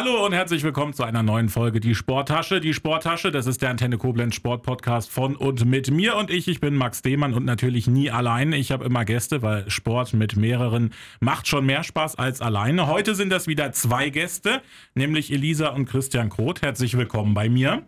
Hallo und herzlich willkommen zu einer neuen Folge Die Sporttasche. Die Sporttasche, das ist der Antenne Koblenz Sport Podcast von und mit mir und ich. Ich bin Max Demann und natürlich nie alleine. Ich habe immer Gäste, weil Sport mit mehreren macht schon mehr Spaß als alleine. Heute sind das wieder zwei Gäste, nämlich Elisa und Christian Kroth. Herzlich willkommen bei mir.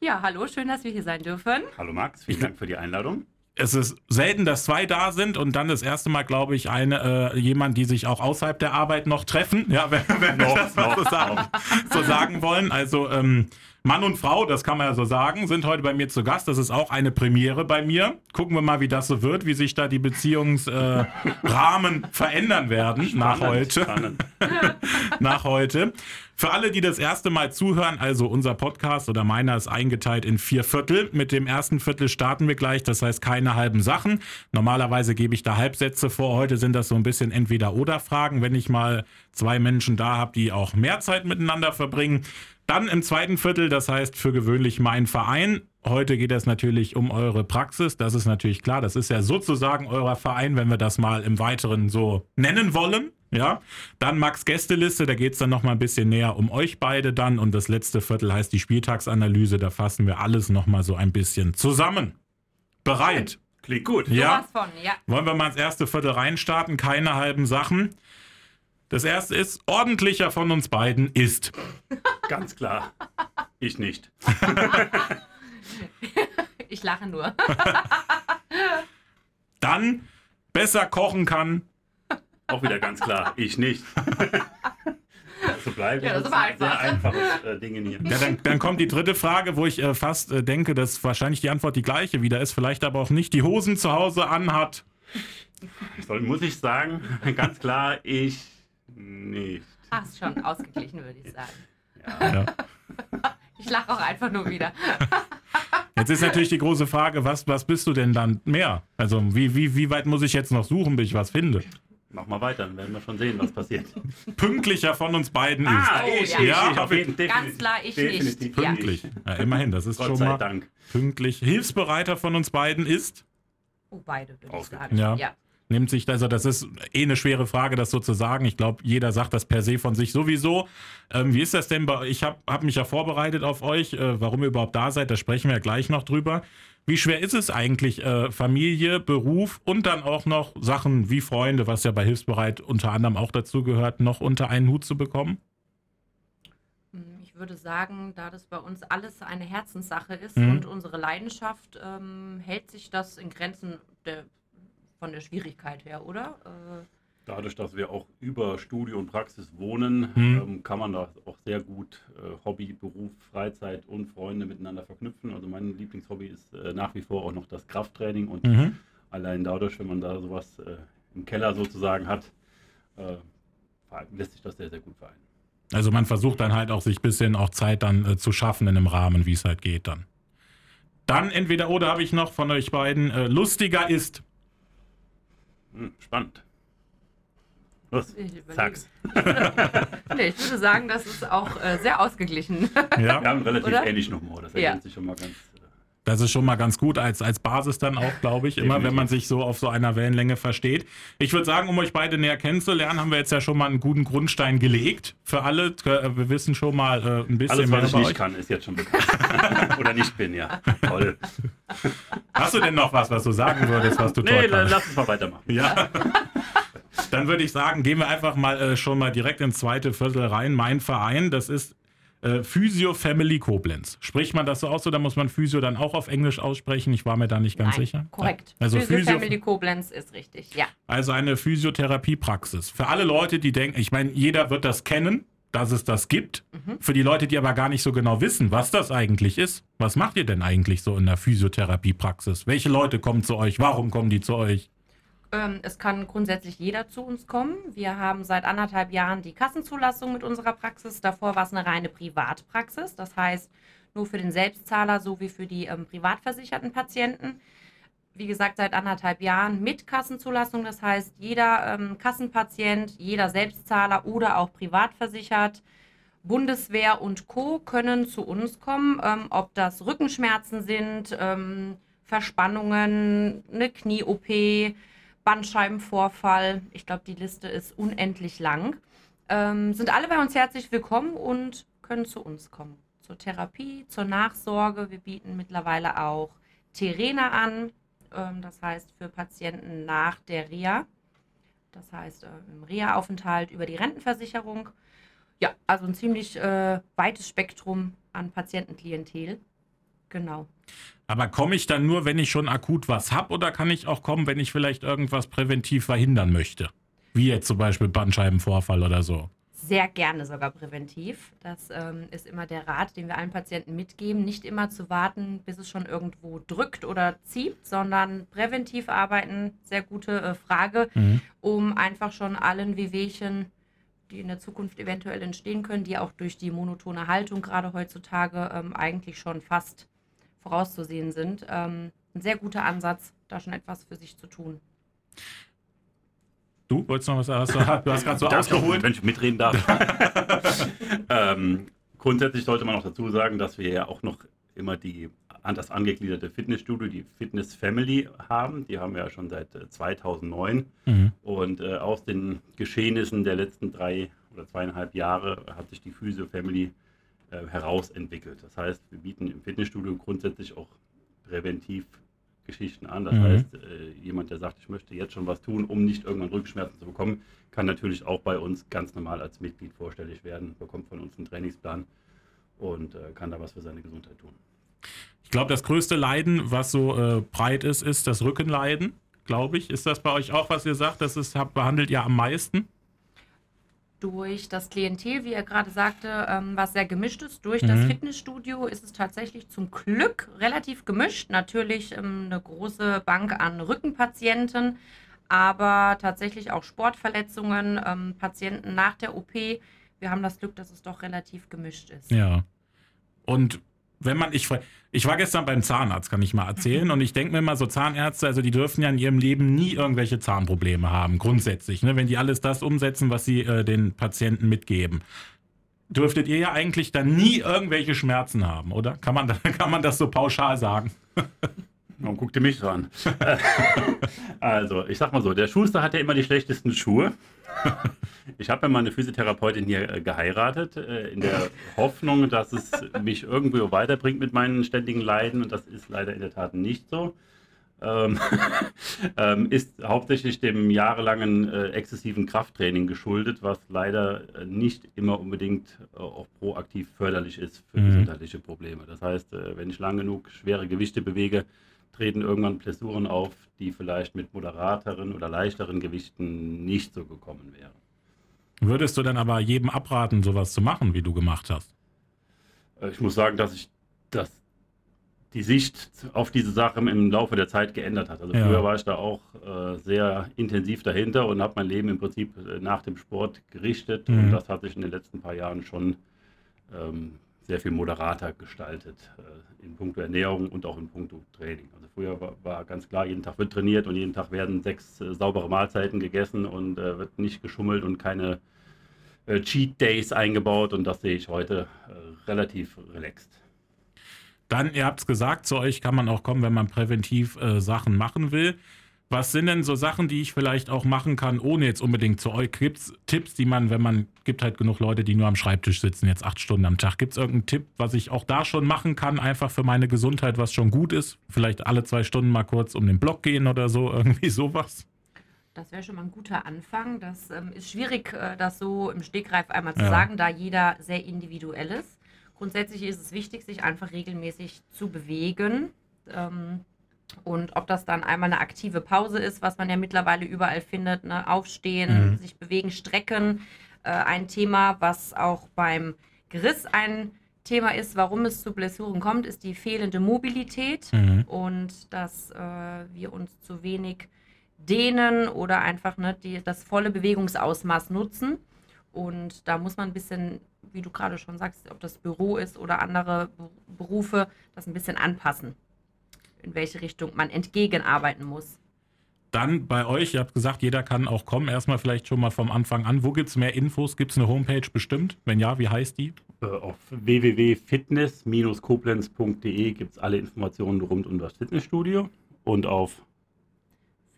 Ja, hallo, schön, dass wir hier sein dürfen. Hallo Max, vielen Dank für die Einladung es ist selten, dass zwei da sind und dann das erste Mal, glaube ich, eine äh, jemand, die sich auch außerhalb der Arbeit noch treffen, ja, wenn, wenn wir das mal so sagen, so sagen wollen. Also ähm, Mann und Frau, das kann man ja so sagen, sind heute bei mir zu Gast. Das ist auch eine Premiere bei mir. Gucken wir mal, wie das so wird, wie sich da die Beziehungsrahmen äh, verändern werden spannend, nach heute. nach heute. Für alle, die das erste Mal zuhören, also unser Podcast oder meiner ist eingeteilt in vier Viertel. Mit dem ersten Viertel starten wir gleich, das heißt keine halben Sachen. Normalerweise gebe ich da Halbsätze vor. Heute sind das so ein bisschen entweder oder Fragen, wenn ich mal zwei Menschen da habe, die auch mehr Zeit miteinander verbringen. Dann im zweiten Viertel, das heißt für gewöhnlich mein Verein. Heute geht es natürlich um eure Praxis. Das ist natürlich klar. Das ist ja sozusagen euer Verein, wenn wir das mal im Weiteren so nennen wollen. Ja, dann Max Gästeliste, da geht es dann noch mal ein bisschen näher um euch beide dann. Und das letzte Viertel heißt die Spieltagsanalyse. Da fassen wir alles noch mal so ein bisschen zusammen. Bereit? Klingt gut. Ja. Von, ja. Wollen wir mal ins erste Viertel reinstarten? Keine halben Sachen. Das erste ist, ordentlicher von uns beiden ist. Ganz klar. Ich nicht. ich lache nur. Dann besser kochen kann. Auch wieder ganz klar. Ich nicht. So bleibt ja, das ist einfach. sehr einfaches äh, Dinge hier. Ja, dann, dann, kommt die dritte Frage, wo ich äh, fast äh, denke, dass wahrscheinlich die Antwort die gleiche wieder ist, vielleicht aber auch nicht. Die Hosen zu Hause anhat. Soll, muss ich sagen, ganz klar, ich nicht. Ach, ist schon ausgeglichen, würde ich sagen. Ja. ja. Ich lache auch einfach nur wieder. Jetzt ist natürlich die große Frage, was, was bist du denn dann mehr? Also wie, wie, wie weit muss ich jetzt noch suchen, bis ich was finde? Mach mal weiter, dann werden wir schon sehen, was passiert. Pünktlicher von uns beiden ah, ist. Oh, ja, ja, ich, jeden, Ganz klar, ich nicht. Pünktlich. Ja. immerhin, das ist Gott schon mal Dank. pünktlich. Hilfsbereiter von uns beiden ist? Oh, beide, würde ich sagen. Ja. Nimmt sich, also das ist eh eine schwere Frage, das so zu sagen. Ich glaube, jeder sagt das per se von sich sowieso. Ähm, wie ist das denn bei, ich habe hab mich ja vorbereitet auf euch, äh, warum ihr überhaupt da seid, da sprechen wir ja gleich noch drüber. Wie schwer ist es eigentlich, äh, Familie, Beruf und dann auch noch Sachen wie Freunde, was ja bei Hilfsbereit unter anderem auch dazu gehört, noch unter einen Hut zu bekommen? Hm, ich würde sagen, da das bei uns alles eine Herzenssache ist mhm. und unsere Leidenschaft, ähm, hält sich das in Grenzen der von der Schwierigkeit her, oder? Äh, Dadurch, dass wir auch über Studio und Praxis wohnen, hm. ähm, kann man da auch sehr gut äh, Hobby, Beruf, Freizeit und Freunde miteinander verknüpfen. Also mein Lieblingshobby ist äh, nach wie vor auch noch das Krafttraining und mhm. allein dadurch, wenn man da sowas äh, im Keller sozusagen hat, äh, lässt sich das sehr, sehr gut vereinen. Also man versucht dann halt auch sich ein bisschen auch Zeit dann äh, zu schaffen in einem Rahmen, wie es halt geht dann. Dann entweder oder habe ich noch von euch beiden äh, lustiger ist. Hm, spannend. Los, sag's. nee, ich würde sagen, das ist auch äh, sehr ausgeglichen. Ja. Wir haben relativ Oder? ähnlichen Humor, das ergänzt ja. sich schon mal ganz das ist schon mal ganz gut als, als Basis dann auch, glaube ich, immer, wenn man sich so auf so einer Wellenlänge versteht. Ich würde sagen, um euch beide näher kennenzulernen, haben wir jetzt ja schon mal einen guten Grundstein gelegt für alle. Äh, wir wissen schon mal äh, ein bisschen Alles, mehr was ich nicht euch. kann, ist jetzt schon bekannt. Oder nicht bin, ja. Toll. Hast du denn noch was, was du sagen würdest, was du nee, toll kannst? lass uns mal weitermachen. Ja. Dann würde ich sagen, gehen wir einfach mal äh, schon mal direkt ins zweite Viertel rein. Mein Verein, das ist äh, Physio Family Koblenz. Spricht man das so aus oder muss man Physio dann auch auf Englisch aussprechen? Ich war mir da nicht ganz Nein, sicher. Korrekt. Also Physio, Physio Family Koblenz ist richtig, ja. Also eine Physiotherapiepraxis. Für alle Leute, die denken, ich meine, jeder wird das kennen, dass es das gibt. Mhm. Für die Leute, die aber gar nicht so genau wissen, was das eigentlich ist. Was macht ihr denn eigentlich so in der Physiotherapiepraxis? Welche Leute kommen zu euch? Warum kommen die zu euch? Ähm, es kann grundsätzlich jeder zu uns kommen. Wir haben seit anderthalb Jahren die Kassenzulassung mit unserer Praxis. Davor war es eine reine Privatpraxis. Das heißt, nur für den Selbstzahler sowie für die ähm, privatversicherten Patienten. Wie gesagt, seit anderthalb Jahren mit Kassenzulassung. Das heißt, jeder ähm, Kassenpatient, jeder Selbstzahler oder auch privatversichert, Bundeswehr und Co. können zu uns kommen. Ähm, ob das Rückenschmerzen sind, ähm, Verspannungen, eine Knie-OP, Bandscheibenvorfall. Ich glaube, die Liste ist unendlich lang. ähm, sind alle bei uns herzlich willkommen und können zu uns kommen. Zur Therapie, zur Nachsorge. Wir bieten mittlerweile auch Terena an, ähm, das heißt für Patienten nach der Reha. Das heißt äh, im Reha-Aufenthalt über die Rentenversicherung. Ja, also ein ziemlich äh, weites Spektrum an Patientenklientel. Genau. Aber komme ich dann nur, wenn ich schon akut was habe, oder kann ich auch kommen, wenn ich vielleicht irgendwas präventiv verhindern möchte? Wie jetzt zum Beispiel Bandscheibenvorfall oder so. Sehr gerne sogar präventiv. Das ähm, ist immer der Rat, den wir allen Patienten mitgeben. Nicht immer zu warten, bis es schon irgendwo drückt oder zieht, sondern präventiv arbeiten. Sehr gute äh, Frage, mhm. um einfach schon allen Wehwehchen, die in der Zukunft eventuell entstehen können, die auch durch die monotone Haltung gerade heutzutage ähm, eigentlich schon fast vorauszusehen sind, ähm, ein sehr guter Ansatz, da schon etwas für sich zu tun. Du wolltest noch was sagen? Du hast gerade so ausgeholt. Wenn ich mitreden darf. ähm, grundsätzlich sollte man auch dazu sagen, dass wir ja auch noch immer die anders angegliederte Fitnessstudio, die Fitness Family haben. Die haben wir ja schon seit 2009. Äh, mhm. Und äh, aus den Geschehnissen der letzten drei oder zweieinhalb Jahre hat sich die Physio Family äh, herausentwickelt. Das heißt, wir bieten im Fitnessstudio grundsätzlich auch präventiv Geschichten an. Das mhm. heißt, äh, jemand, der sagt, ich möchte jetzt schon was tun, um nicht irgendwann Rückenschmerzen zu bekommen, kann natürlich auch bei uns ganz normal als Mitglied vorstellig werden, bekommt von uns einen Trainingsplan und äh, kann da was für seine Gesundheit tun. Ich glaube, das größte Leiden, was so äh, breit ist, ist das Rückenleiden, glaube ich. Ist das bei euch auch, was ihr sagt? Das ist, behandelt ihr am meisten? Durch das Klientel, wie er gerade sagte, ähm, was sehr gemischt ist. Durch mhm. das Fitnessstudio ist es tatsächlich zum Glück relativ gemischt. Natürlich ähm, eine große Bank an Rückenpatienten, aber tatsächlich auch Sportverletzungen, ähm, Patienten nach der OP. Wir haben das Glück, dass es doch relativ gemischt ist. Ja. Und wenn man, ich, ich war gestern beim Zahnarzt, kann ich mal erzählen, und ich denke mir immer, so Zahnärzte, also die dürfen ja in ihrem Leben nie irgendwelche Zahnprobleme haben, grundsätzlich, ne? wenn die alles das umsetzen, was sie äh, den Patienten mitgeben. Dürftet ihr ja eigentlich dann nie irgendwelche Schmerzen haben, oder? Kann man, kann man das so pauschal sagen? Und guck dir mich so an. also, ich sag mal so, der Schuster hat ja immer die schlechtesten Schuhe. Ich habe ja mal eine Physiotherapeutin hier äh, geheiratet, äh, in der Hoffnung, dass es mich irgendwo weiterbringt mit meinen ständigen Leiden. Und das ist leider in der Tat nicht so. Ähm, ähm, ist hauptsächlich dem jahrelangen äh, exzessiven Krafttraining geschuldet, was leider nicht immer unbedingt auch proaktiv förderlich ist für mhm. gesundheitliche Probleme. Das heißt, wenn ich lang genug schwere Gewichte bewege, treten irgendwann Blessuren auf, die vielleicht mit moderateren oder leichteren Gewichten nicht so gekommen wären. Würdest du dann aber jedem abraten, sowas zu machen, wie du gemacht hast? Äh, ich muss sagen, dass ich das, die Sicht auf diese Sache im Laufe der Zeit geändert hat. Also ja. früher war ich da auch äh, sehr intensiv dahinter und habe mein Leben im Prinzip äh, nach dem Sport gerichtet. Mhm. Und das hat sich in den letzten paar Jahren schon ähm, sehr viel moderater gestaltet äh, in puncto Ernährung und auch in puncto Training. Also früher war, war, ganz klar, jeden Tag wird trainiert und jeden Tag werden sechs äh, saubere Mahlzeiten gegessen und äh, wird nicht geschummelt und keine äh, Cheat Days eingebaut und das sehe ich heute äh, relativ relaxed. Dann, ihr habt es gesagt, zu euch kann man auch kommen, wenn man präventiv äh, Sachen machen will. Was sind denn so Sachen, die ich vielleicht auch machen kann, ohne jetzt unbedingt zu euch? Gibt es Tipps, die man, wenn man, gibt halt genug Leute, die nur am Schreibtisch sitzen, jetzt acht Stunden am Tag. Gibt es irgendeinen Tipp, was ich auch da schon machen kann, einfach für meine Gesundheit, was schon gut ist? Vielleicht alle zwei Stunden mal kurz um den Block gehen oder so, irgendwie sowas? Das wäre schon mal ein guter Anfang. Das ähm, ist schwierig, äh, das so im Stegreif einmal zu ja. sagen, da jeder sehr individuell ist. Grundsätzlich ist es wichtig, sich einfach regelmäßig zu bewegen. Ähm, und ob das dann einmal eine aktive Pause ist, was man ja mittlerweile überall findet, ne? aufstehen, mhm. sich bewegen, strecken. Äh, ein Thema, was auch beim Geriss ein Thema ist, warum es zu Blessuren kommt, ist die fehlende Mobilität mhm. und dass äh, wir uns zu wenig dehnen oder einfach ne, die, das volle Bewegungsausmaß nutzen. Und da muss man ein bisschen, wie du gerade schon sagst, ob das Büro ist oder andere Berufe, das ein bisschen anpassen in welche Richtung man entgegenarbeiten muss. Dann bei euch, ihr habt gesagt, jeder kann auch kommen. Erstmal vielleicht schon mal vom Anfang an. Wo gibt es mehr Infos? Gibt es eine Homepage bestimmt? Wenn ja, wie heißt die? Äh, auf www.fitness-koblenz.de gibt es alle Informationen rund um das Fitnessstudio. Und auf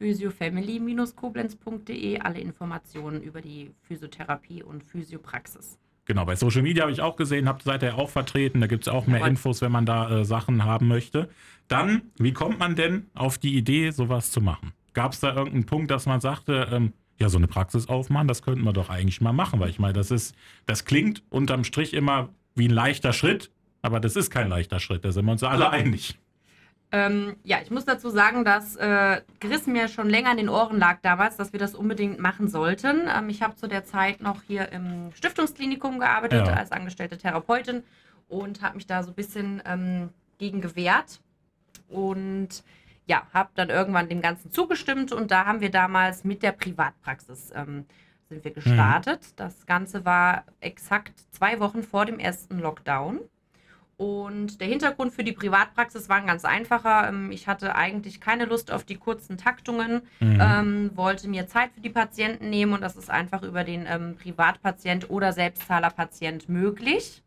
physiofamily-koblenz.de alle Informationen über die Physiotherapie und Physiopraxis. Genau, bei Social Media habe ich auch gesehen, habt seid ihr auch vertreten, da gibt es auch mehr ja, Infos, wenn man da äh, Sachen haben möchte. Dann, wie kommt man denn auf die Idee, sowas zu machen? Gab es da irgendeinen Punkt, dass man sagte, ähm, ja, so eine Praxis aufmachen, das könnten wir doch eigentlich mal machen, weil ich meine, das ist, das klingt unterm Strich immer wie ein leichter Schritt, aber das ist kein leichter Schritt, da sind wir uns alle einig. Ähm, ja, ich muss dazu sagen, dass äh, Gris mir schon länger in den Ohren lag damals, dass wir das unbedingt machen sollten. Ähm, ich habe zu der Zeit noch hier im Stiftungsklinikum gearbeitet ja. als angestellte Therapeutin und habe mich da so ein bisschen ähm, gegen gewehrt und ja, habe dann irgendwann dem Ganzen zugestimmt und da haben wir damals mit der Privatpraxis ähm, sind wir gestartet. Mhm. Das Ganze war exakt zwei Wochen vor dem ersten Lockdown. Und der Hintergrund für die Privatpraxis war ein ganz einfacher. Ähm, ich hatte eigentlich keine Lust auf die kurzen Taktungen, mhm. ähm, wollte mir Zeit für die Patienten nehmen und das ist einfach über den ähm, Privatpatient oder Selbstzahlerpatient möglich.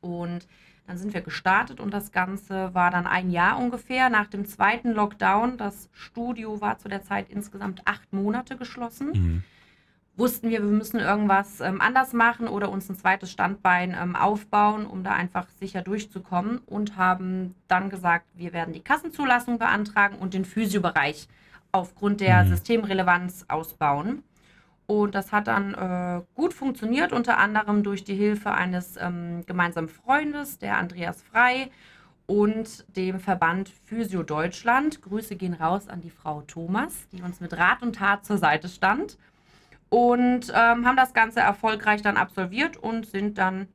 Und dann sind wir gestartet und das Ganze war dann ein Jahr ungefähr nach dem zweiten Lockdown. Das Studio war zu der Zeit insgesamt acht Monate geschlossen. Mhm wussten wir, wir müssen irgendwas ähm, anders machen oder uns ein zweites Standbein ähm, aufbauen, um da einfach sicher durchzukommen und haben dann gesagt, wir werden die Kassenzulassung beantragen und den Physiobereich aufgrund der mhm. Systemrelevanz ausbauen. Und das hat dann äh, gut funktioniert, unter anderem durch die Hilfe eines ähm, gemeinsamen Freundes, der Andreas Frei, und dem Verband Physio Deutschland. Grüße gehen raus an die Frau Thomas, die uns mit Rat und Tat zur Seite stand und ähm, haben das Ganze erfolgreich dann absolviert und sind dann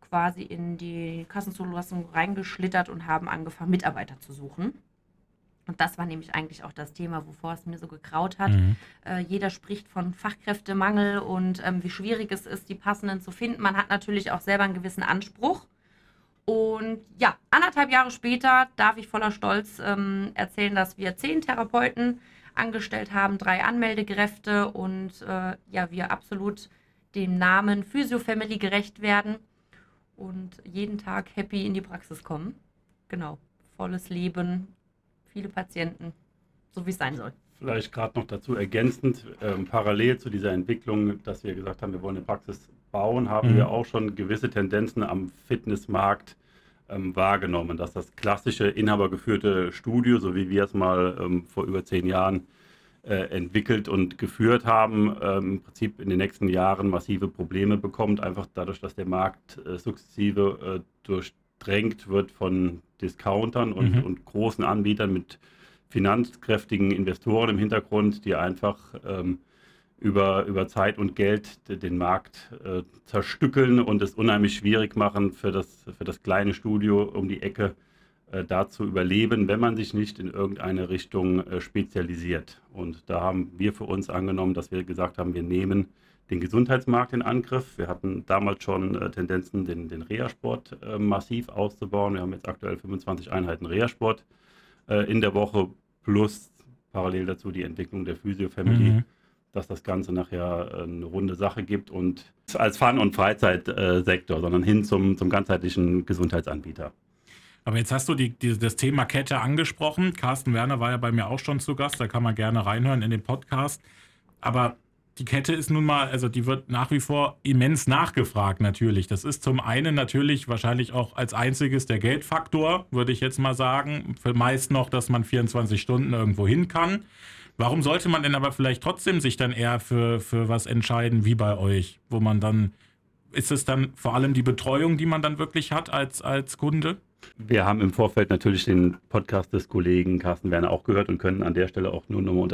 quasi in die Kassenzulassung reingeschlittert und haben angefangen, Mitarbeiter zu suchen. Und das war nämlich eigentlich auch das Thema, wovor es mir so gekraut hat. Mhm. Äh, jeder spricht von Fachkräftemangel und ähm, wie schwierig es ist, die passenden zu finden. Man hat natürlich auch selber einen gewissen Anspruch. Und ja, anderthalb Jahre später darf ich voller Stolz ähm, erzählen, dass wir zehn Therapeuten angestellt haben, drei Anmeldekräfte und äh, ja, wir absolut dem Namen Physio Family gerecht werden und jeden Tag happy in die Praxis kommen. Genau, volles Leben, viele Patienten, so wie es sein soll. Vielleicht gerade noch dazu ergänzend, ähm, parallel zu dieser Entwicklung, dass wir gesagt haben, wir wollen eine Praxis bauen, haben mhm. wir auch schon gewisse Tendenzen am Fitnessmarkt ähm, wahrgenommen, dass das klassische inhabergeführte Studio, so wie wir es mal ähm, vor über zehn Jahren äh, entwickelt und geführt haben, ähm, im Prinzip in den nächsten Jahren massive Probleme bekommt, einfach dadurch, dass der Markt äh, sukzessive äh, durchdrängt wird von Discountern und, mhm. und, großen Anbietern mit finanzkräftigen Investoren im Hintergrund, die einfach ähm, über, über Zeit und Geld den Markt äh, zerstückeln und es unheimlich schwierig machen für das, für das kleine Studio um die Ecke äh, da zu überleben, wenn man sich nicht in irgendeine Richtung äh, spezialisiert. Und da haben wir für uns angenommen, dass wir gesagt haben, wir nehmen den Gesundheitsmarkt in Angriff. Wir hatten damals schon äh, Tendenzen, den, den Reha-Sport äh, massiv auszubauen. Wir haben jetzt aktuell 25 Einheiten Reha-Sport äh, in der Woche plus parallel dazu die Entwicklung der Physio-Family. Mhm dass das Ganze nachher äh, eine runde Sache gibt und als Fun- und Freizeitsektor, sondern hin zum, zum ganzheitlichen Gesundheitsanbieter. Aber jetzt hast du die, die, das Thema Kette angesprochen. Carsten Werner war ja bei mir auch schon zu Gast, da kann man gerne reinhören in den Podcast. Aber die Kette ist nun mal, also die wird nach wie vor immens nachgefragt natürlich. Das ist zum einen natürlich wahrscheinlich auch als einziges der Geldfaktor, würde ich jetzt mal sagen. Meist noch, dass man 24 Stunden irgendwo hin kann. Warum sollte man denn aber vielleicht trotzdem sich dann eher für, für was entscheiden wie bei euch, wo man dann, ist es dann vor allem die Betreuung, die man dann wirklich hat als, als Kunde? Wir haben im Vorfeld natürlich den Podcast des Kollegen Carsten Werner auch gehört und können an der Stelle auch nur nochmal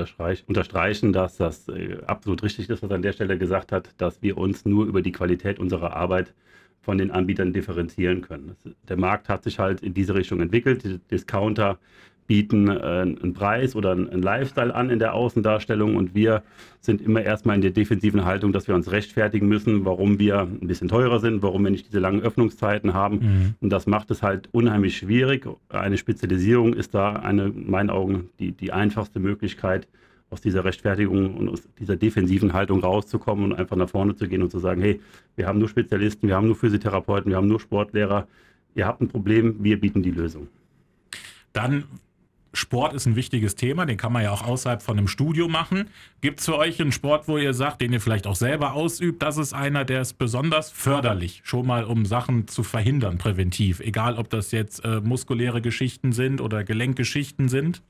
unterstreichen, dass das äh, absolut richtig ist, was er an der Stelle gesagt hat, dass wir uns nur über die Qualität unserer Arbeit von den Anbietern differenzieren können. Der Markt hat sich halt in diese Richtung entwickelt. Die Discounter bieten äh, einen Preis oder einen Lifestyle an in der Außendarstellung und wir sind immer erstmal in der defensiven Haltung, dass wir uns rechtfertigen müssen, warum wir ein bisschen teurer sind, warum wir nicht diese langen Öffnungszeiten haben. Mhm. Und das macht es halt unheimlich schwierig. Eine Spezialisierung ist da eine, in meinen Augen die, die einfachste Möglichkeit, aus dieser Rechtfertigung und aus dieser defensiven Haltung rauszukommen und einfach nach vorne zu gehen und zu sagen, hey, wir haben nur Spezialisten, wir haben nur Physiotherapeuten, wir haben nur Sportlehrer, ihr habt ein Problem, wir bieten die Lösung. Dann Sport ist ein wichtiges Thema, den kann man ja auch außerhalb von einem Studio machen. Gibt es für euch einen Sport, wo ihr sagt, den ihr vielleicht auch selber ausübt, das ist einer, der ist besonders förderlich, schon mal um Sachen zu verhindern, präventiv, egal ob das jetzt äh, muskuläre Geschichten sind oder Gelenkgeschichten sind?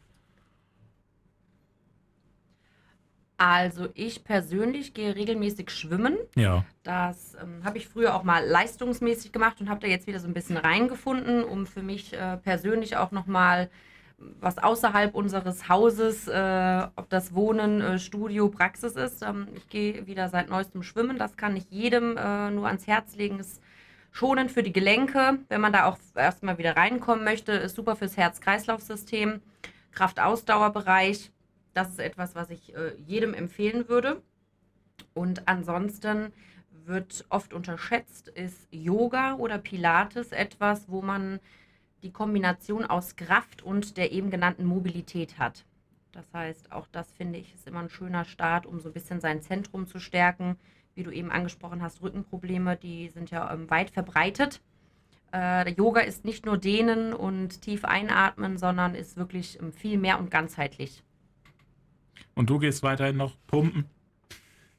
Also ich persönlich gehe regelmäßig schwimmen. Ja. Das ähm, habe ich früher auch mal leistungsmäßig gemacht und habe da jetzt wieder so ein bisschen reingefunden, um für mich äh, persönlich auch nochmal was außerhalb unseres Hauses, äh, ob das Wohnen, äh, Studio, Praxis ist. Ähm, ich gehe wieder seit neuestem schwimmen. Das kann ich jedem äh, nur ans Herz legen. Ist schonend für die Gelenke, wenn man da auch erstmal wieder reinkommen möchte. Ist super fürs Herz-Kreislauf-System, Kraft-Ausdauerbereich das ist etwas, was ich äh, jedem empfehlen würde. Und ansonsten wird oft unterschätzt, ist Yoga oder Pilates etwas, wo man die Kombination aus Kraft und der eben genannten Mobilität hat. Das heißt, auch das finde ich ist immer ein schöner Start, um so ein bisschen sein Zentrum zu stärken. Wie du eben angesprochen hast, Rückenprobleme, die sind ja ähm, weit verbreitet. Äh, Yoga ist nicht nur dehnen und tief einatmen, sondern ist wirklich ähm, viel mehr und ganzheitlich. Und du gehst weiterhin noch pumpen?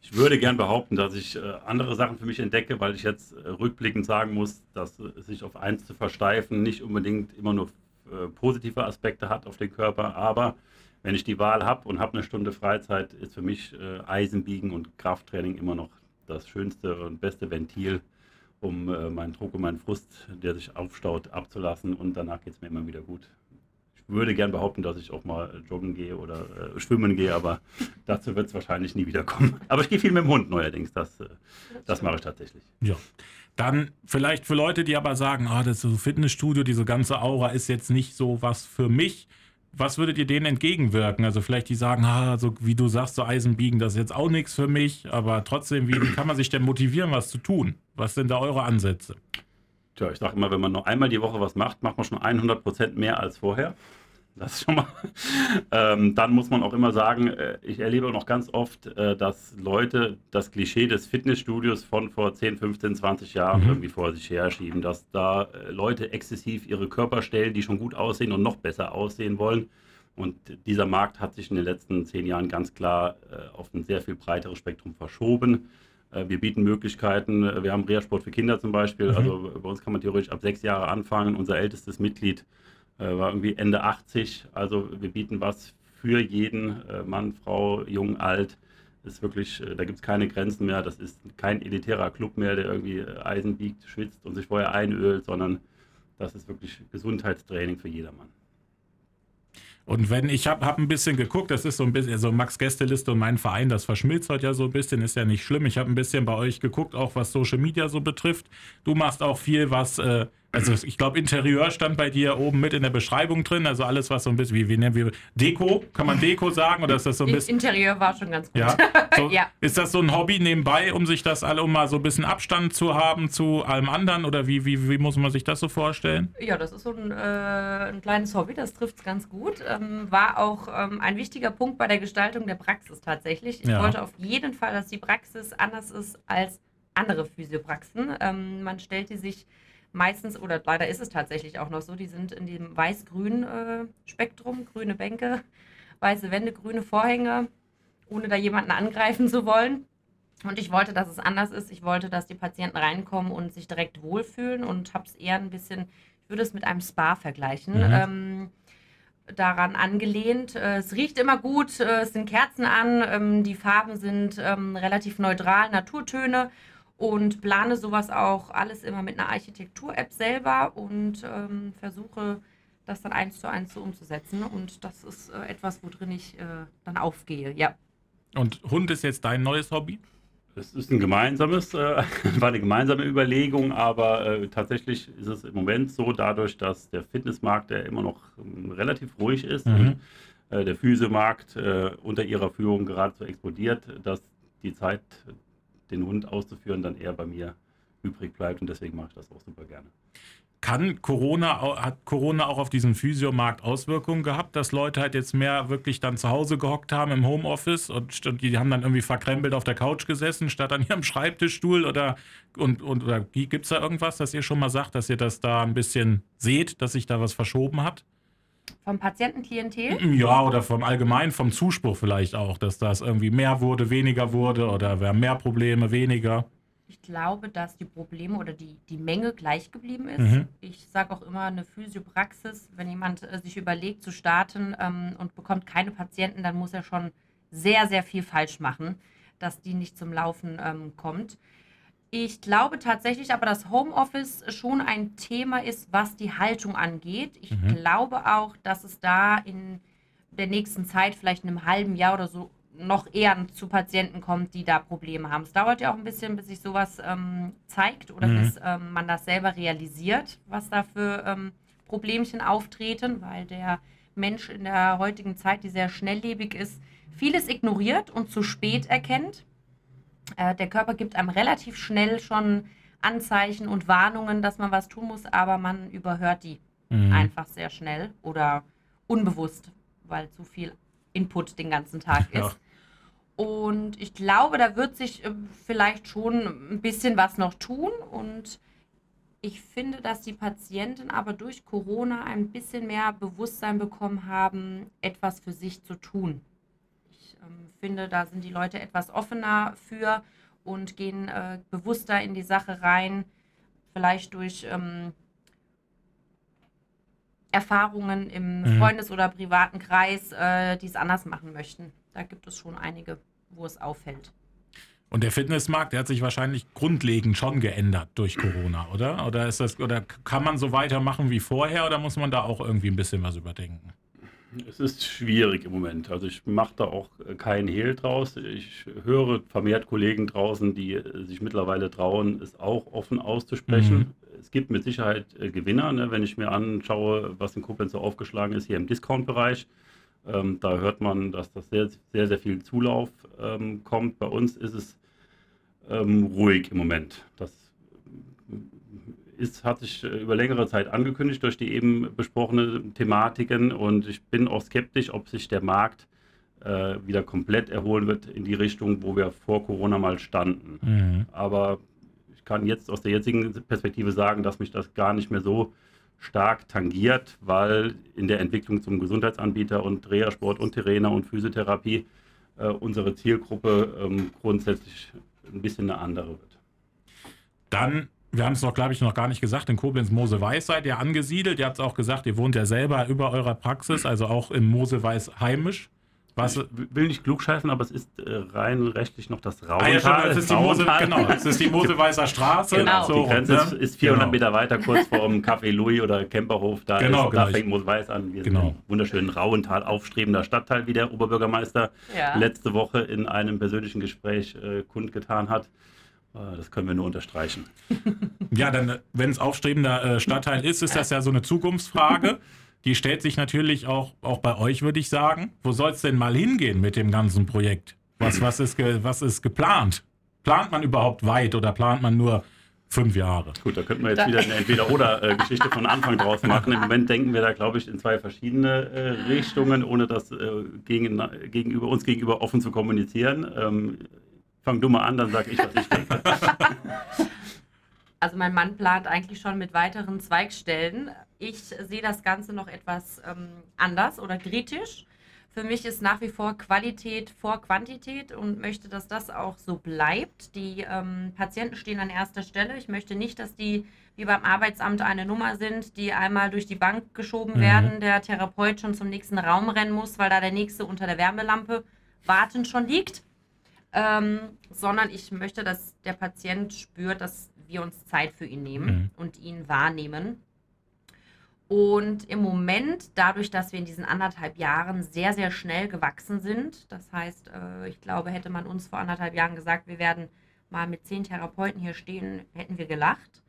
Ich würde gern behaupten, dass ich äh, andere Sachen für mich entdecke, weil ich jetzt äh, rückblickend sagen muss, dass äh, sich auf eins zu versteifen nicht unbedingt immer nur äh, positive Aspekte hat auf den Körper. Aber wenn ich die Wahl habe und habe eine Stunde Freizeit, ist für mich äh, Eisenbiegen und Krafttraining immer noch das schönste und beste Ventil, um äh, meinen Druck und meinen Frust, der sich aufstaut, abzulassen. Und danach geht es mir immer wieder gut würde gern behaupten, dass ich auch mal joggen gehe oder äh, schwimmen gehe, aber dazu wird es wahrscheinlich nie wieder kommen. Aber ich gehe viel mit dem Hund neuerdings, das, äh, das mache ich tatsächlich. Ja. Dann vielleicht für Leute, die aber sagen, ah, das so Fitnessstudio, diese ganze Aura ist jetzt nicht so was für mich. Was würdet ihr denen entgegenwirken? Also vielleicht die sagen, ah, so wie du sagst, so Eisenbiegen, das ist jetzt auch nichts für mich, aber trotzdem, wie kann man sich denn motivieren, was zu tun? Was sind da eure Ansätze? Tja, ich sage immer, wenn man nur einmal die Woche was macht, macht man schon 100 Prozent mehr als vorher. Das schon mal. Ähm, dann muss man auch immer sagen, äh, ich erlebe noch ganz oft, äh, dass Leute das Klischee des Fitnessstudios von vor 10, 15, 20 Jahren mhm. irgendwie vor sich her schieben, dass da äh, Leute exzessiv ihre Körper stellen, die schon gut aussehen und noch besser aussehen wollen. Und dieser Markt hat sich in den letzten zehn Jahren ganz klar auf ein sehr viel breiteres Spektrum verschoben. Äh, wir bieten Möglichkeiten, äh, wir haben Reha-Sport für Kinder zum Beispiel, mhm. also bei uns kann man theoretisch ab sechs Jahre anfangen. Unser ältestes Mitglied äh, war irgendwie Ende 80, also wir bieten was für jeden Mann, Frau, jung, alt. Ist wirklich, da gibt es keine Grenzen mehr. Das ist kein elitärer Club mehr, der irgendwie Eisen biegt, schwitzt und sich vorher einölt, sondern das ist wirklich Gesundheitstraining für jedermann. Und wenn ich habe hab ein bisschen geguckt, das ist so ein bisschen, also Max Gästeliste und mein Verein, das verschmilzt heute ja so ein bisschen, ist ja nicht schlimm. Ich habe ein bisschen bei euch geguckt, auch was Social Media so betrifft. Du machst auch viel, was äh, also ich glaube, Interieur stand bei dir oben mit in der Beschreibung drin. Also alles, was so ein bisschen, wie, wie nennen wir Deko? Kann man Deko sagen? Oder ist das so ein bisschen. Interieur war schon ganz gut. Ja? So, ja. Ist das so ein Hobby nebenbei, um sich das alle, um mal so ein bisschen Abstand zu haben zu allem anderen? Oder wie, wie, wie muss man sich das so vorstellen? Ja, das ist so ein, äh, ein kleines Hobby, das trifft es ganz gut. Ähm, war auch ähm, ein wichtiger Punkt bei der Gestaltung der Praxis tatsächlich. Ich ja. wollte auf jeden Fall, dass die Praxis anders ist als andere Physiopraxen. Ähm, man stellte sich meistens, oder leider ist es tatsächlich auch noch so, die sind in dem weiß-grün äh, Spektrum, grüne Bänke, weiße Wände, grüne Vorhänge, ohne da jemanden angreifen zu wollen. Und ich wollte, dass es anders ist. Ich wollte, dass die Patienten reinkommen und sich direkt wohlfühlen und habe es eher ein bisschen, ich würde es mit einem Spa vergleichen. Mhm. Ähm, daran angelehnt. Äh, es riecht immer gut, äh, es sind Kerzen an, ähm, die Farben sind ähm, relativ neutral, Naturtöne und plane sowas auch alles immer mit einer Architektur-App selber und ähm, versuche das dann eins zu eins so umzusetzen. Und das ist äh, etwas, worin ich äh, dann aufgehe, ja. Und Hund ist jetzt dein neues Hobby? Es ist ein gemeinsames, äh, war eine gemeinsame Überlegung, aber äh, tatsächlich ist es im Moment so, dadurch, dass der Fitnessmarkt ja immer noch ähm, relativ ruhig ist mhm. und äh, der Physiomarkt äh, unter ihrer Führung geradezu explodiert, dass die Zeit den Hund auszuführen, dann eher bei mir übrig bleibt und deswegen mache ich das auch super gerne. Kann Corona, hat Corona auch auf diesen Physiomarkt Auswirkungen gehabt, dass Leute halt jetzt mehr wirklich dann zu Hause gehockt haben im Homeoffice und die haben dann irgendwie verkrempelt auf der Couch gesessen, statt an ihrem Schreibtischstuhl oder, und, und, oder gibt es da irgendwas, dass ihr schon mal sagt, dass ihr das da ein bisschen seht, dass sich da was verschoben hat? Vom Patientenklientel? Ja, oder vom Allgemeinen, vom Zuspruch vielleicht auch, dass das irgendwie mehr wurde, weniger wurde oder wir haben mehr Probleme, weniger. Ich glaube, dass die Probleme oder die, die Menge gleich geblieben ist. Mhm. Ich sage auch immer, eine Physiopraxis, wenn jemand äh, sich überlegt zu starten ähm, und bekommt keine Patienten, dann muss er schon sehr, sehr viel falsch machen, dass die nicht zum Laufen ähm, kommt. Ich glaube tatsächlich aber, dass Homeoffice schon ein Thema ist, was die Haltung angeht. Ich mhm. glaube auch, dass es da in der nächsten Zeit, vielleicht in einem halben Jahr oder so, noch eher zu Patienten kommt, die da Probleme haben. Es dauert ja auch ein bisschen, bis sich sowas ähm, zeigt oder mhm. bis ähm, man das selber realisiert, was da für ähm, Problemchen auftreten, weil der Mensch in der heutigen Zeit, die sehr schnelllebig ist, vieles ignoriert und zu spät erkennt. Äh, der Körper gibt einem relativ schnell schon Anzeichen und Warnungen, dass man was tun muss, aber man überhört die mhm. einfach sehr schnell oder unbewusst, weil zu viel Input den ganzen Tag ist. Ja. Und ich glaube, da wird sich äh, vielleicht schon ein bisschen was noch tun. Und ich finde, dass die Patienten aber durch Corona ein bisschen mehr Bewusstsein bekommen haben, etwas für sich zu tun. Ich ähm, finde, da sind die Leute etwas offener für und gehen äh, bewusster in die Sache rein. Vielleicht durch ähm, Erfahrungen im mhm. Freundes- oder privaten Kreis, äh, die es anders machen möchten. Da gibt es schon einige, wo es auffällt. Und der Fitnessmarkt, der hat sich wahrscheinlich grundlegend schon geändert durch Corona, oder? Oder ist das, oder kann man so weitermachen wie vorher oder muss man da auch irgendwie ein bisschen was überdenken? Es ist schwierig im Moment. Also ich mache da auch keinen Hehl draus. Ich höre vermehrt Kollegen draußen, die sich mittlerweile trauen, es auch offen auszusprechen. Mhm. Es gibt mit Sicherheit äh, Gewinner, ne? wenn ich mir anschaue, was in Koblenz so aufgeschlagen ist hier im Discount-Bereich. Ähm, da hört man, dass das sehr, sehr, sehr viel Zulauf ähm, kommt. Bei uns ist es ähm, ruhig im Moment. Das ist, hat sich äh, über längere Zeit angekündigt durch die eben besprochenen Thematiken und ich bin auch skeptisch, ob sich der Markt äh, wieder komplett erholen wird in die Richtung, wo wir vor Corona mal standen. Mhm. Aber ich kann jetzt aus der jetzigen Perspektive sagen, dass mich das gar nicht mehr so stark tangiert, weil in der Entwicklung zum Gesundheitsanbieter und Reha-Sport und Trainer und Physiotherapie äh, unsere Zielgruppe ähm, grundsätzlich ein bisschen eine andere wird. Dann, wir haben es noch, glaube ich, noch gar nicht gesagt, in Koblenz-Moseweiß seid ihr angesiedelt. Ihr habt es auch gesagt, ihr wohnt ja selber über eurer Praxis, also auch in Moseweiß heimisch. Was, ich will nicht klugscheißen, aber es ist äh, rein rechtlich noch das Rauental. Ah, ja, es ist die Mose, genau, es ist die Moseweißer Straße. Genau. So, die Grenze ne? ist, ist 400 genau. Meter weiter, kurz vor dem Café Louis oder Kemperhof. Da, genau, ist, genau. da fängt Moseweiß an. Wir genau. sind im wunderschönen Rauental, aufstrebender Stadtteil, wie der Oberbürgermeister ja. letzte Woche in einem persönlichen Gespräch äh, kundgetan hat. Äh, das können wir nur unterstreichen. Ja, dann, wenn es aufstrebender äh, Stadtteil ist, ist das ja so eine Zukunftsfrage. die stellt sich natürlich auch, auch bei euch, würde ich sagen. Wo soll es denn mal hingehen mit dem ganzen Projekt? Was, was, ist was ist geplant? Plant man überhaupt weit oder plant man nur fünf Jahre? Gut, da könnten wir jetzt wieder eine Entweder-Oder-Geschichte von Anfang draus machen. Im Moment denken wir da, glaube ich, in zwei verschiedene äh, Richtungen, ohne das äh, gegen, gegenüber, uns gegenüber offen zu kommunizieren. Fang du mal an, dann sage ich, was ich denke. Also mein Mann plant eigentlich schon mit weiteren Zweigstellen. Ich sehe das Ganze noch etwas ähm, anders oder kritisch. Für mich ist nach wie vor Qualität vor Quantität und möchte, dass das auch so bleibt. Die ähm, Patienten stehen an erster Stelle. Ich möchte nicht, dass die wie beim Arbeitsamt eine Nummer sind, die einmal durch die Bank geschoben mhm. werden, der Therapeut schon zum nächsten Raum rennen muss, weil da der nächste unter der Wärmelampe wartend schon liegt. Ähm, sondern ich möchte, dass der Patient spürt, dass wir uns Zeit für ihn nehmen mhm. und ihn wahrnehmen. Und im Moment, dadurch, dass wir in diesen anderthalb Jahren sehr, sehr schnell gewachsen sind, das heißt, äh, ich glaube, hätte man uns vor anderthalb Jahren gesagt, wir werden mal mit zehn Therapeuten hier stehen, hätten wir gelacht.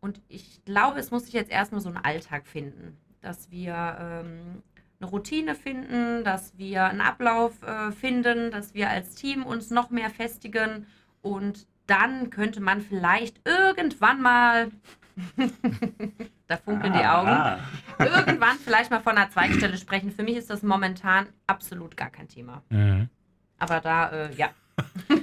Und ich glaube, es muss sich jetzt erstmal so ein Alltag finden, dass wir ähm, eine Routine finden, dass wir einen Ablauf äh, finden, dass wir als Team uns noch mehr festigen und dann könnte man vielleicht irgendwann mal, da funkeln ah, die Augen, ah. irgendwann vielleicht mal von einer Zweigstelle sprechen. Für mich ist das momentan absolut gar kein Thema. Mhm. Aber da, äh, ja.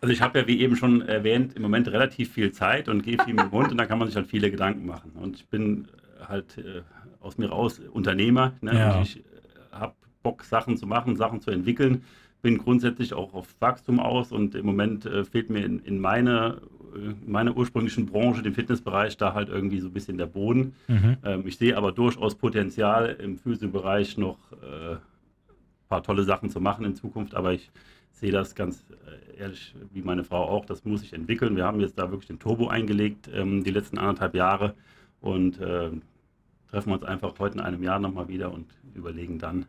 Also ich habe ja, wie eben schon erwähnt, im Moment relativ viel Zeit und gehe viel mit dem Hund und da kann man sich halt viele Gedanken machen. Und ich bin halt äh, aus mir raus Unternehmer. Ne? Ja. Ich äh, habe Bock, Sachen zu machen, Sachen zu entwickeln. Bin grundsätzlich auch auf Wachstum aus und im Moment äh, fehlt mir in, in meine in meiner ursprünglichen Branche, dem Fitnessbereich, da halt irgendwie so ein bisschen der Boden. Mhm. Ähm, ich sehe aber durchaus Potenzial im Physiobereich noch äh, ein paar tolle Sachen zu machen in Zukunft, aber ich sehe das ganz äh, ehrlich wie meine Frau auch, das muss sich entwickeln. Wir haben jetzt da wirklich den Turbo eingelegt, ähm, die letzten anderthalb Jahre und treffen uns einfach heute in einem Jahr nochmal wieder und überlegen dann,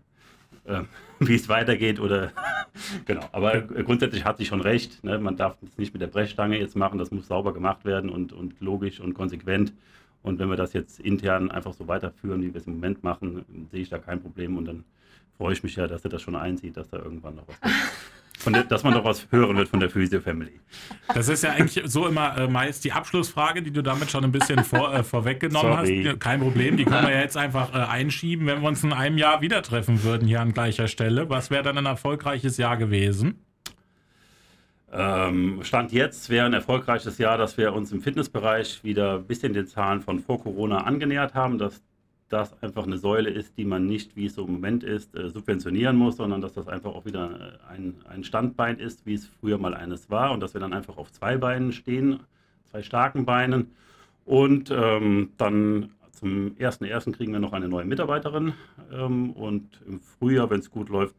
äh, wie es weitergeht oder genau. Aber grundsätzlich hat sie schon recht. Ne? Man darf es nicht mit der Brechstange jetzt machen, das muss sauber gemacht werden und, und logisch und konsequent. Und wenn wir das jetzt intern einfach so weiterführen, wie wir es im Moment machen, sehe ich da kein Problem und dann freue ich mich ja, dass er das schon einsieht, dass da irgendwann noch was kommt. Der, dass man doch was hören wird von der Physio Family. Das ist ja eigentlich so immer äh, meist die Abschlussfrage, die du damit schon ein bisschen vor, äh, vorweggenommen Sorry. hast. Kein Problem, die können wir ja jetzt einfach äh, einschieben, wenn wir uns in einem Jahr wieder treffen würden hier an gleicher Stelle. Was wäre dann ein erfolgreiches Jahr gewesen? Ähm, Stand jetzt wäre ein erfolgreiches Jahr, dass wir uns im Fitnessbereich wieder ein bisschen den Zahlen von vor Corona angenähert haben, dass das einfach eine Säule ist, die man nicht, wie es so im Moment ist, äh, subventionieren muss, sondern dass das einfach auch wieder äh, ein, ein Standbein ist, wie es früher mal eines war und dass wir dann einfach auf zwei Beinen stehen, zwei starken Beinen. Und ähm, dann zum 1.1. kriegen wir noch eine neue Mitarbeiterin ähm, und im Frühjahr, wenn es gut läuft,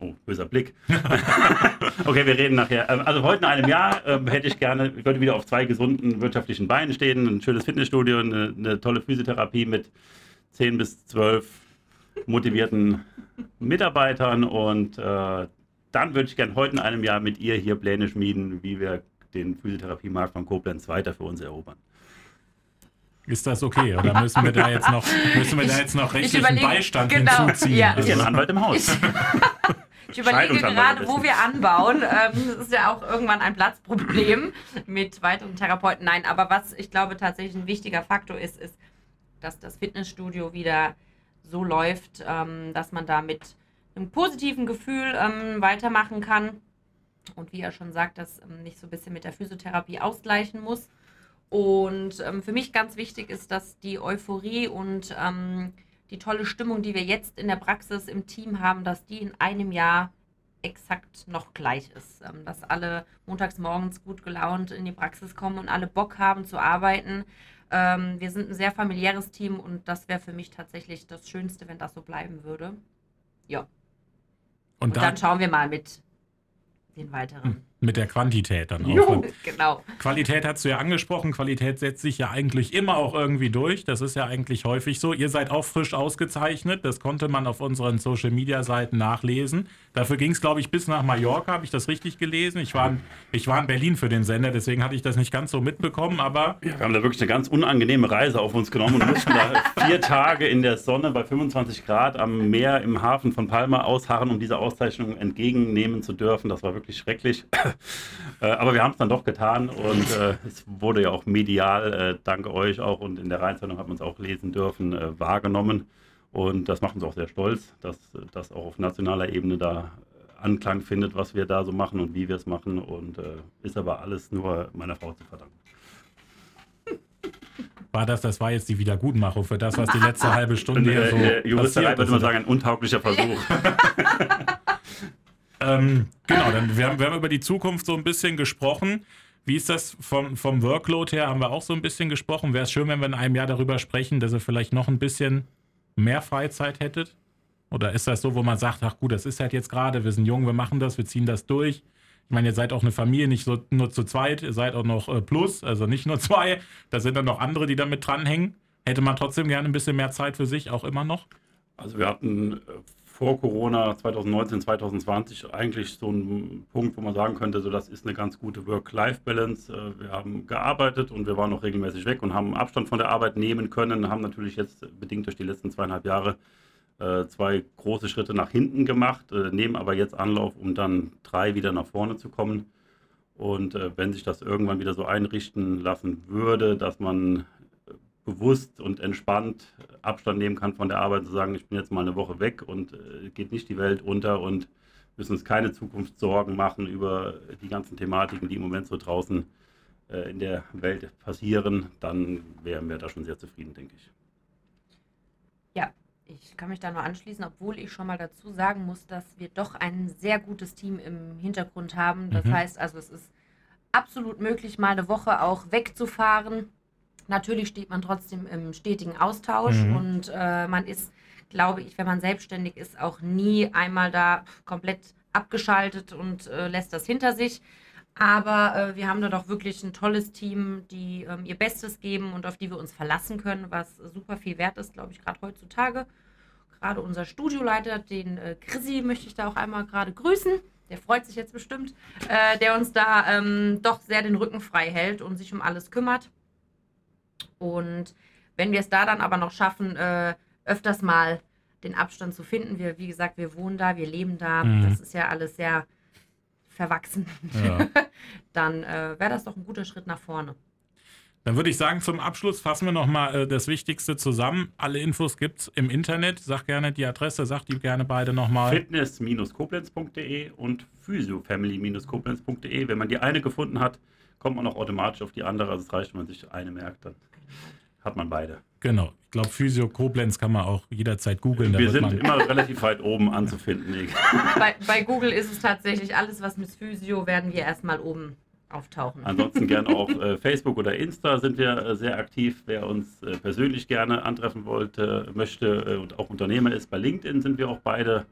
Oh, böser Blick. okay, wir reden nachher. Ähm, also heute in einem Jahr äh, hätte ich gerne, ich würde wieder auf zwei gesunden wirtschaftlichen Beinen stehen, ein schönes Fitnessstudio, eine, eine tolle Physiotherapie mit 10 bis 12 motivierten Mitarbeitern und äh, dann würde ich gerne heute in einem Jahr mit ihr hier Pläne schmieden, wie wir den Physiotherapiemarkt von Koblenz weiter für uns erobern. Ist das okay? Oder müssen wir da jetzt noch, müssen wir da jetzt noch rechtlichen Beistand genau, hinzuziehen? Ja. Ist ja ein Anwalt im Haus. Ich überlege gerade, wo wir anbauen. Ähm, das ist ja auch irgendwann ein Platzproblem mit weiteren Therapeuten. Nein, aber was ich glaube tatsächlich ein wichtiger Faktor ist, ist, dass das Fitnessstudio wieder so läuft, ähm, dass man da mit einem positiven Gefühl ähm, weitermachen kann. Und wie er schon sagt, das nicht so ein bisschen mit der Physiotherapie ausgleichen muss. Und ähm, für mich ganz wichtig ist, dass die Euphorie und ähm, die tolle Stimmung, die wir jetzt in der Praxis im Team haben, dass die in einem Jahr exakt noch gleich ist. Ähm, dass alle montags morgens gut gelaunt in die Praxis kommen und alle Bock haben zu arbeiten. Ähm, wir sind ein sehr familiäres Team und das wäre für mich tatsächlich das Schönste, wenn das so bleiben würde. Ja. Und, und dann, dann schauen wir mal mit den weiteren. Mit der Quantität dann auch. Jo, genau. Qualität hast du ja angesprochen. Qualität setzt sich ja eigentlich immer auch irgendwie durch. Das ist ja eigentlich häufig so. Ihr seid auch frisch ausgezeichnet. Das konnte man auf unseren Social Media Seiten nachlesen. Dafür ging es, glaube ich, bis nach Mallorca. Habe ich das richtig gelesen? Ich war, in, ich war in Berlin für den Sender, deswegen hatte ich das nicht ganz so mitbekommen. Aber ja, wir haben da wirklich eine ganz unangenehme Reise auf uns genommen und mussten da vier Tage in der Sonne bei 25 Grad am Meer im Hafen von Palma ausharren, um diese Auszeichnung entgegennehmen zu dürfen. Das war wirklich schrecklich. Äh, aber wir haben es dann doch getan und äh, es wurde ja auch medial, äh, danke euch auch und in der Rheinzeitung hat man es auch lesen dürfen, äh, wahrgenommen. Und das macht uns auch sehr stolz, dass das auch auf nationaler Ebene da Anklang findet, was wir da so machen und wie wir es machen. Und äh, ist aber alles nur meiner Frau zu verdanken. War das, das war jetzt die Wiedergutmachung für das, was die letzte halbe Stunde hier so. Äh, Juristerei würde man sagen, ein untauglicher Versuch. Ähm, genau, dann wir haben, wir haben über die Zukunft so ein bisschen gesprochen. Wie ist das vom, vom Workload her? Haben wir auch so ein bisschen gesprochen. Wäre es schön, wenn wir in einem Jahr darüber sprechen, dass ihr vielleicht noch ein bisschen mehr Freizeit hättet? Oder ist das so, wo man sagt, ach gut, das ist halt jetzt gerade, wir sind jung, wir machen das, wir ziehen das durch. Ich meine, ihr seid auch eine Familie, nicht so, nur zu zweit, ihr seid auch noch äh, plus, also nicht nur zwei. Da sind dann noch andere, die damit dranhängen. Hätte man trotzdem gerne ein bisschen mehr Zeit für sich, auch immer noch? Also wir hatten äh, vor Corona 2019, 2020 eigentlich so ein Punkt, wo man sagen könnte, so das ist eine ganz gute Work-Life-Balance. Äh, wir haben gearbeitet und wir waren auch regelmäßig weg und haben Abstand von der Arbeit nehmen können, haben natürlich jetzt bedingt durch die letzten zweieinhalb Jahre äh, zwei große Schritte nach hinten gemacht, äh, nehmen aber jetzt Anlauf, um dann drei wieder nach vorne zu kommen. Und wenn sich das irgendwann wieder so einrichten lassen würde, dass man bewusst und entspannt Abstand nehmen kann von der Arbeit, zu sagen, ich bin jetzt mal eine Woche weg und äh, geht nicht die Welt unter und müssen uns keine Zukunftssorgen machen über die ganzen Thematiken, die im Moment so draußen äh, in der Welt passieren, dann wären wir da schon sehr zufrieden, denke ich. Ja, ich kann mich da nur anschließen, obwohl ich schon mal dazu sagen muss, dass wir doch ein sehr gutes Team im Hintergrund haben. Das Mhm. heißt also, es ist absolut möglich, mal eine Woche auch wegzufahren. Natürlich steht man trotzdem im stetigen Austausch Mhm. und äh, man ist, glaube ich, wenn man selbstständig ist, auch nie einmal da komplett abgeschaltet und äh, lässt das hinter sich. Aber äh, wir haben da doch wirklich ein tolles Team, die ähm, ihr Bestes geben und auf die wir uns verlassen können, was super viel wert ist, glaube ich, gerade heutzutage. Gerade unser Studioleiter, den äh, Chrissy, möchte ich da auch einmal gerade grüßen. Der freut sich jetzt bestimmt, äh, der uns da ähm, doch sehr den Rücken frei hält und sich um alles kümmert. Und wenn wir es da dann aber noch schaffen, äh, öfters mal den Abstand zu finden, wir, wie gesagt, wir wohnen da, wir leben da, Mhm. das ist ja alles sehr verwachsen, Ja. dann äh, wäre das doch ein guter Schritt nach vorne. Dann würde ich sagen, zum Abschluss fassen wir nochmal äh, das Wichtigste zusammen. Alle Infos gibt es im Internet. Sag gerne die Adresse, sag die gerne beide nochmal. Fitness-koblenz.de und physiofamily-koblenz.de. Wenn man die eine gefunden hat, kommt man auch automatisch auf die andere. Also es reicht, wenn man sich eine merkt, dann hat man beide. Genau. Ich glaube, Physio Koblenz kann man auch jederzeit googeln. Wir sind man immer relativ weit oben anzufinden. bei, bei Google ist es tatsächlich alles, was mit Physio, werden wir erstmal oben auftauchen. Ansonsten gerne auf äh, Facebook oder Insta sind wir äh, sehr aktiv. Wer uns äh, persönlich gerne antreffen wollte, möchte äh, und auch Unternehmer ist, bei LinkedIn sind wir auch beide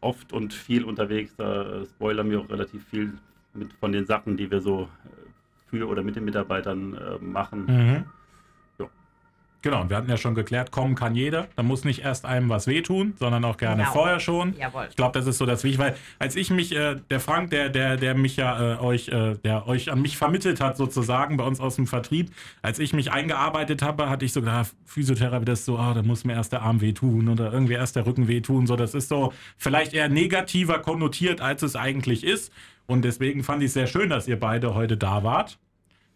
oft und viel unterwegs. Da äh, spoilern wir auch relativ viel mit von den Sachen, die wir so äh, für oder mit den Mitarbeitern äh, machen. Mhm. Genau, und wir hatten ja schon geklärt, kommen kann jeder. Da muss nicht erst einem was wehtun, sondern auch gerne Genau. vorher schon. Jawohl. Ich glaube, das ist so das Wichtige, weil als ich mich, äh, der Frank, der, der, der mich ja äh, euch, äh, der euch an mich vermittelt hat, sozusagen bei uns aus dem Vertrieb, als ich mich eingearbeitet habe, hatte ich so gedacht, Physiotherapie, das ist so, ah, da muss mir erst der Arm wehtun oder irgendwie erst der Rücken wehtun. So, das ist so vielleicht eher negativer konnotiert, als es eigentlich ist. Und deswegen fand ich es sehr schön, dass ihr beide heute da wart.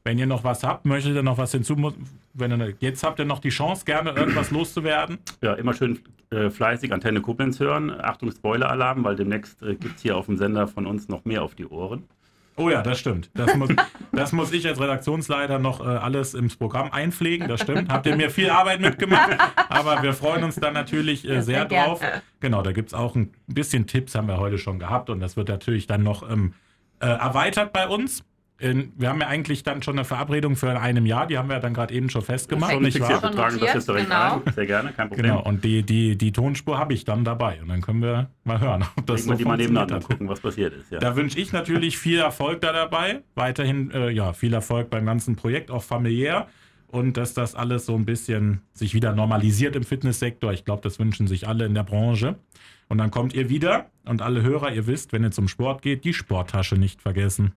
Wenn ihr noch was habt, möchtet ihr noch was hinzu? Wenn ihr, jetzt habt ihr noch die Chance, gerne irgendwas loszuwerden. Ja, immer schön äh, fleißig Antenne Koblenz hören. Achtung, Spoiler-Alarm, weil demnächst äh, gibt es hier auf dem Sender von uns noch mehr auf die Ohren. Oh ja, das stimmt. Das muss, das muss ich als Redaktionsleiter noch äh, alles ins Programm einpflegen. Das stimmt. Habt ihr mir viel Arbeit mitgemacht. Aber wir freuen uns dann natürlich äh, Ja, sehr sehr gerne. drauf. Genau, da gibt es auch ein bisschen Tipps, haben wir heute schon gehabt. Und das wird natürlich dann noch ähm, äh, erweitert bei uns. In, wir haben ja eigentlich dann schon eine Verabredung für in einem Jahr. Die haben wir dann gerade eben schon festgemacht, Schon nicht wahr? wir tragen das jetzt direkt Genau. ein. Sehr gerne, kein Problem. Genau, und die, die, die Tonspur habe ich dann dabei. Und dann können wir mal hören, ob das Legen wir so die mal funktioniert nebeneinander hat. gucken, was passiert ist. Ja. Da wünsche ich natürlich viel Erfolg da dabei. Weiterhin, äh, ja, viel Erfolg beim ganzen Projekt, auch familiär. Und dass das alles so ein bisschen sich wieder normalisiert im Fitnesssektor. Ich glaube, das wünschen sich alle in der Branche. Und dann kommt ihr wieder und alle Hörer, ihr wisst, wenn ihr zum Sport geht, die Sporttasche nicht vergessen.